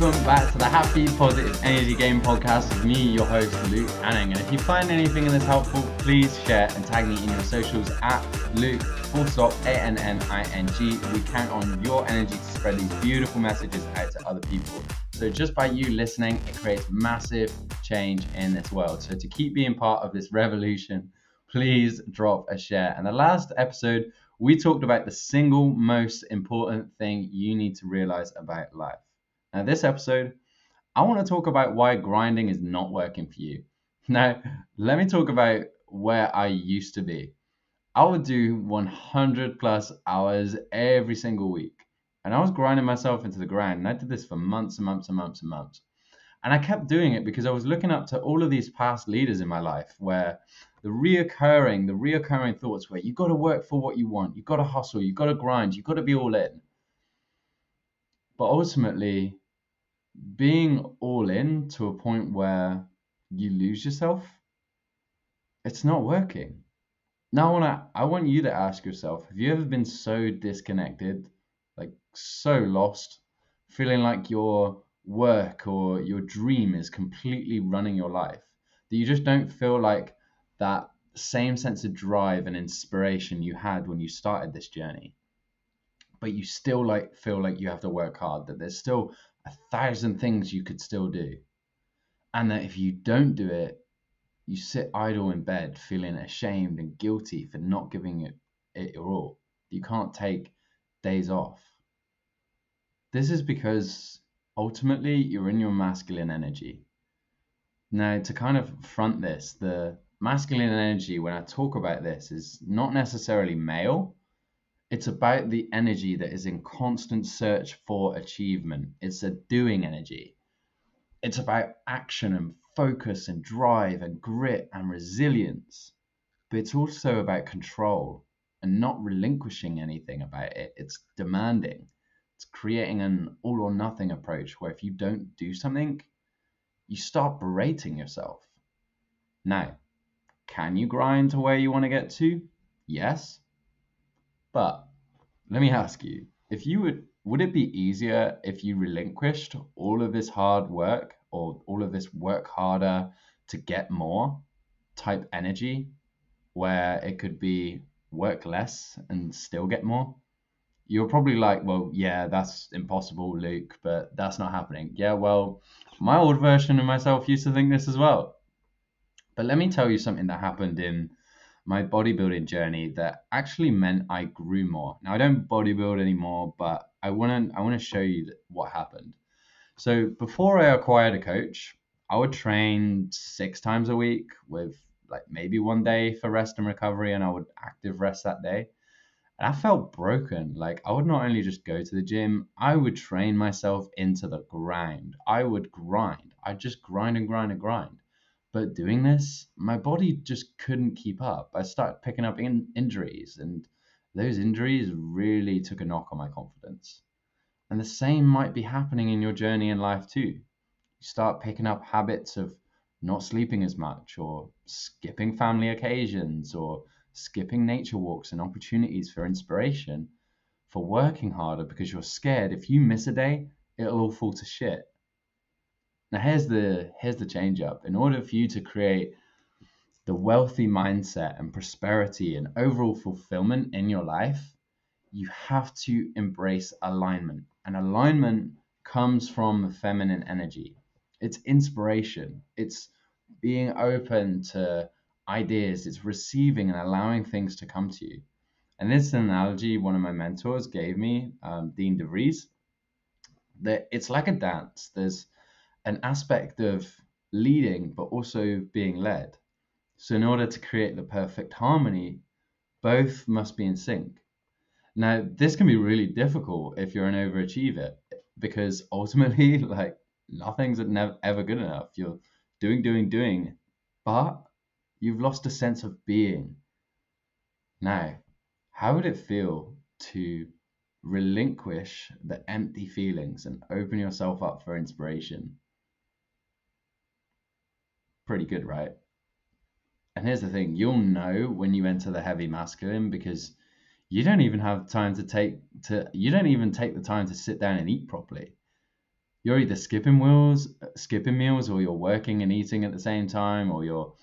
welcome back to the Happy Positive Energy Game podcast with me, your host, Luke Anning. And if you find anything in this helpful, please share and tag me in your socials at Luke full stop A-N-N-I-N-G. We count on your energy to spread these beautiful messages out to other people. So just by you listening, it creates massive change in this world. So to keep being part of this revolution, please drop a share. And the last episode, we talked about the single most important thing you need to realize about life. Now, this episode, I want to talk about why grinding is not working for you. Now, let me talk about where I used to be. I would do 100 plus hours every single week. And I was grinding myself into the ground. And I did this for months and months and months and months. And I kept doing it because I was looking up to all of these past leaders in my life where the reoccurring, the reoccurring thoughts were you got to work for what you want, you got to hustle, you got to grind, you got to be all in. But ultimately, being all in to a point where you lose yourself, it's not working. Now I want I want you to ask yourself, have you ever been so disconnected, like so lost, feeling like your work or your dream is completely running your life that you just don't feel like that same sense of drive and inspiration you had when you started this journey but you still like feel like you have to work hard that there's still a thousand things you could still do. And that if you don't do it you sit idle in bed feeling ashamed and guilty for not giving it, it your all. You can't take days off. This is because ultimately you're in your masculine energy. Now to kind of front this the masculine energy, when I talk about this, is not necessarily male. It's about the energy that is in constant search for achievement. It's a doing energy. It's about action and focus and drive and grit and resilience. But it's also about control and not relinquishing anything about it. It's demanding. It's creating an all or nothing approach where if you don't do something, you start berating yourself. Now, can you grind to where you want to get to? Yes. But let me ask you, if you would would it be easier if you relinquished all of this hard work or all of this work harder to get more type energy where it could be work less and still get more? You're probably like, well, yeah, that's impossible, Luke, but that's not happening. Yeah, well, my old version of myself used to think this as well. But let me tell you something that happened in my bodybuilding journey that actually meant I grew more. Now I don't bodybuild anymore, but I want to I want to show you what happened. So before I acquired a coach, I would train six times a week with like maybe one day for rest and recovery, and I would active rest that day. And I felt broken. Like I would not only just go to the gym, I would train myself into the grind. I would grind. I'd just grind and grind and grind. But doing this, my body just couldn't keep up. I started picking up in- injuries, and those injuries really took a knock on my confidence. And the same might be happening in your journey in life too. You start picking up habits of not sleeping as much, or skipping family occasions, or skipping nature walks and opportunities for inspiration, for working harder because you're scared if you miss a day, it'll all fall to shit. Now here's the here's the change up. In order for you to create the wealthy mindset and prosperity and overall fulfillment in your life, you have to embrace alignment. And alignment comes from the feminine energy. It's inspiration. It's being open to ideas. It's receiving and allowing things to come to you. And this analogy one of my mentors gave me, um, Dean DeVries, that it's like a dance. There's an aspect of leading, but also being led. So, in order to create the perfect harmony, both must be in sync. Now, this can be really difficult if you're an overachiever because ultimately, like, nothing's ever good enough. You're doing, doing, doing, but you've lost a sense of being. Now, how would it feel to relinquish the empty feelings and open yourself up for inspiration? Pretty good, right? And here's the thing you'll know when you enter the heavy masculine because you don't even have time to take to you don't even take the time to sit down and eat properly. you're either skipping meals, skipping meals, or you're working and eating at the same time, or you're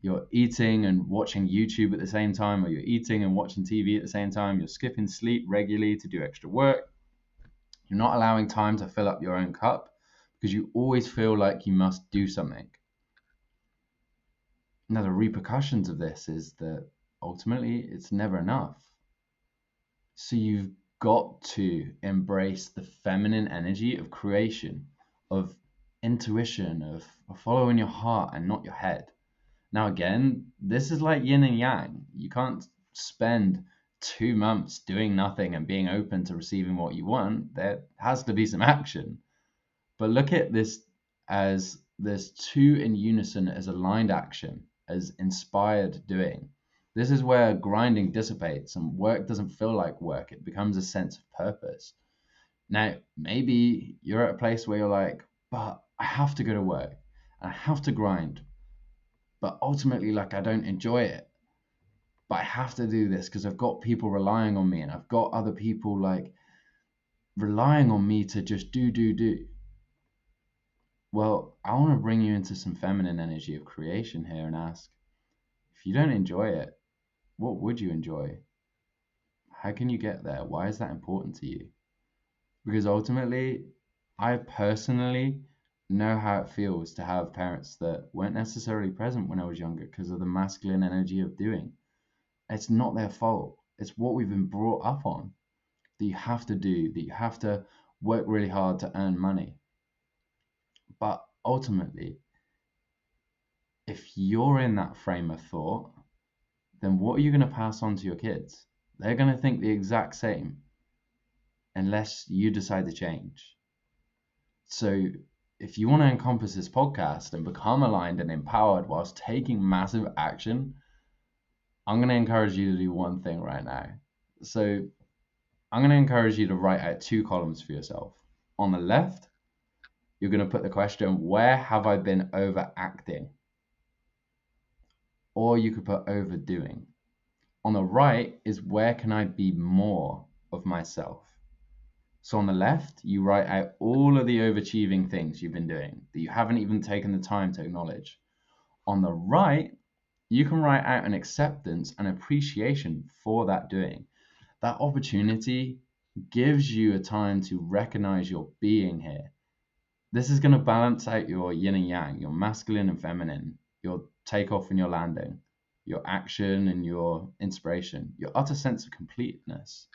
you're eating and watching YouTube at the same time, or you're eating and watching TV at the same time. You're skipping sleep regularly to do extra work. You're not allowing time to fill up your own cup because you always feel like you must do something. Now, the repercussions of this is that ultimately it's never enough. So you've got to embrace the feminine energy of creation, of intuition, of, following your heart and not your head. Now, again, this is like yin and yang. You can't spend two months doing nothing and being open to receiving what you want. There has to be some action. But look at this as there's two in unison as aligned action, as inspired doing. This is where grinding dissipates and work doesn't feel like work. It becomes a sense of purpose. Now, maybe you're at a place where you're like, but I have to go to work and I have to grind. But ultimately, like, I don't enjoy it. But I have to do this because I've got people relying on me and I've got other people like relying on me to just do, do, do. Well, I want to bring you into some feminine energy of creation here and ask if you don't enjoy it, what would you enjoy? How can you get there? Why is that important to you? Because ultimately, I personally know how it feels to have parents that weren't necessarily present when I was younger because of the masculine energy of doing. It's not their fault. It's what we've been brought up on that you have to do, that you have to work really hard to earn money. But ultimately, if you're in that frame of thought, then what are you going to pass on to your kids? They're going to think the exact same unless you decide to change. So, if you want to encompass this podcast and become aligned and empowered whilst taking massive action, I'm going to encourage you to do one thing right now. So, I'm going to encourage you to write out two columns for yourself. On the left, you're going to put the question, Where have I been overacting? or you could put overdoing. On the right is where can I be more of myself? So on the left, you write out all of the overachieving things you've been doing that you haven't even taken the time to acknowledge. On the right, you can write out an acceptance and appreciation for that doing. That opportunity gives you a time to recognize your being here. This is going to balance out your yin and yang, your masculine and feminine, your takeoff and your landing, your action and your inspiration, your utter sense of completeness.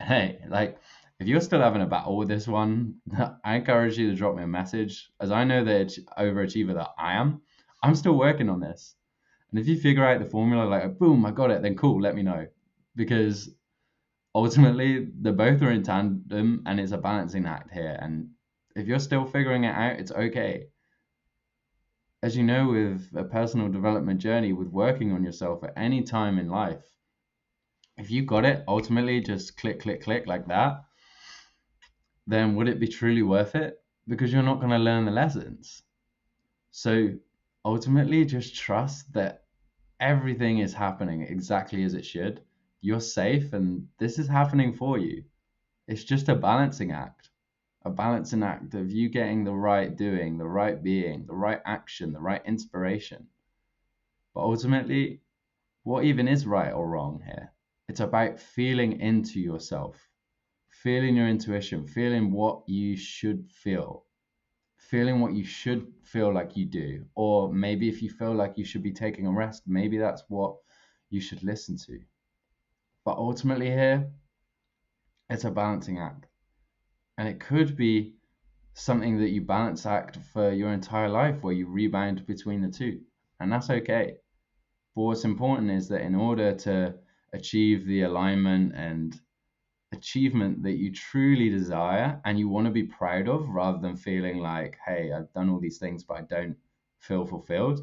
Hey, like if you're still having a battle with this one, I encourage you to drop me a message. As I know the overachiever that I am, I'm still working on this. And if you figure out the formula, like boom, I got it, then cool, let me know. Because ultimately, the both are in tandem and it's a balancing act here. And if you're still figuring it out, it's okay as you know, with a personal development journey, with working on yourself at any time in life, if you got it ultimately just click, click, click like that, then would it be truly worth it? Because you're not going to learn the lessons. So ultimately, just trust that everything is happening exactly as it should. You're safe, and this is happening for you. It's just a balancing act a balancing act of you getting the right doing, the right being, the right action, the right inspiration. But ultimately, what even is right or wrong here? It's about feeling into yourself, feeling your intuition, feeling what you should feel, feeling what you should feel like you do. Or maybe if you feel like you should be taking a rest, maybe that's what you should listen to. But ultimately, here, it's a balancing act and it could be something that you balance act for your entire life where you rebound between the two. And that's okay. But what's important is that in order to achieve the alignment and achievement that you truly desire and you want to be proud of rather than feeling like hey i've done all these things but i don't feel fulfilled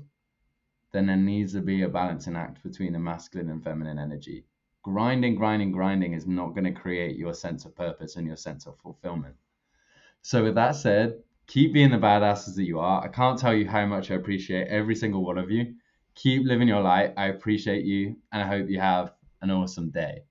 then there needs to be a balancing act between the masculine and feminine energy grinding, grinding, grinding is not going to create your sense of purpose and your sense of fulfillment. So, with that said, keep being the badasses that you are. I can't tell you how much I appreciate every single one of you. Keep living your light. I appreciate you, and I hope you have an awesome day.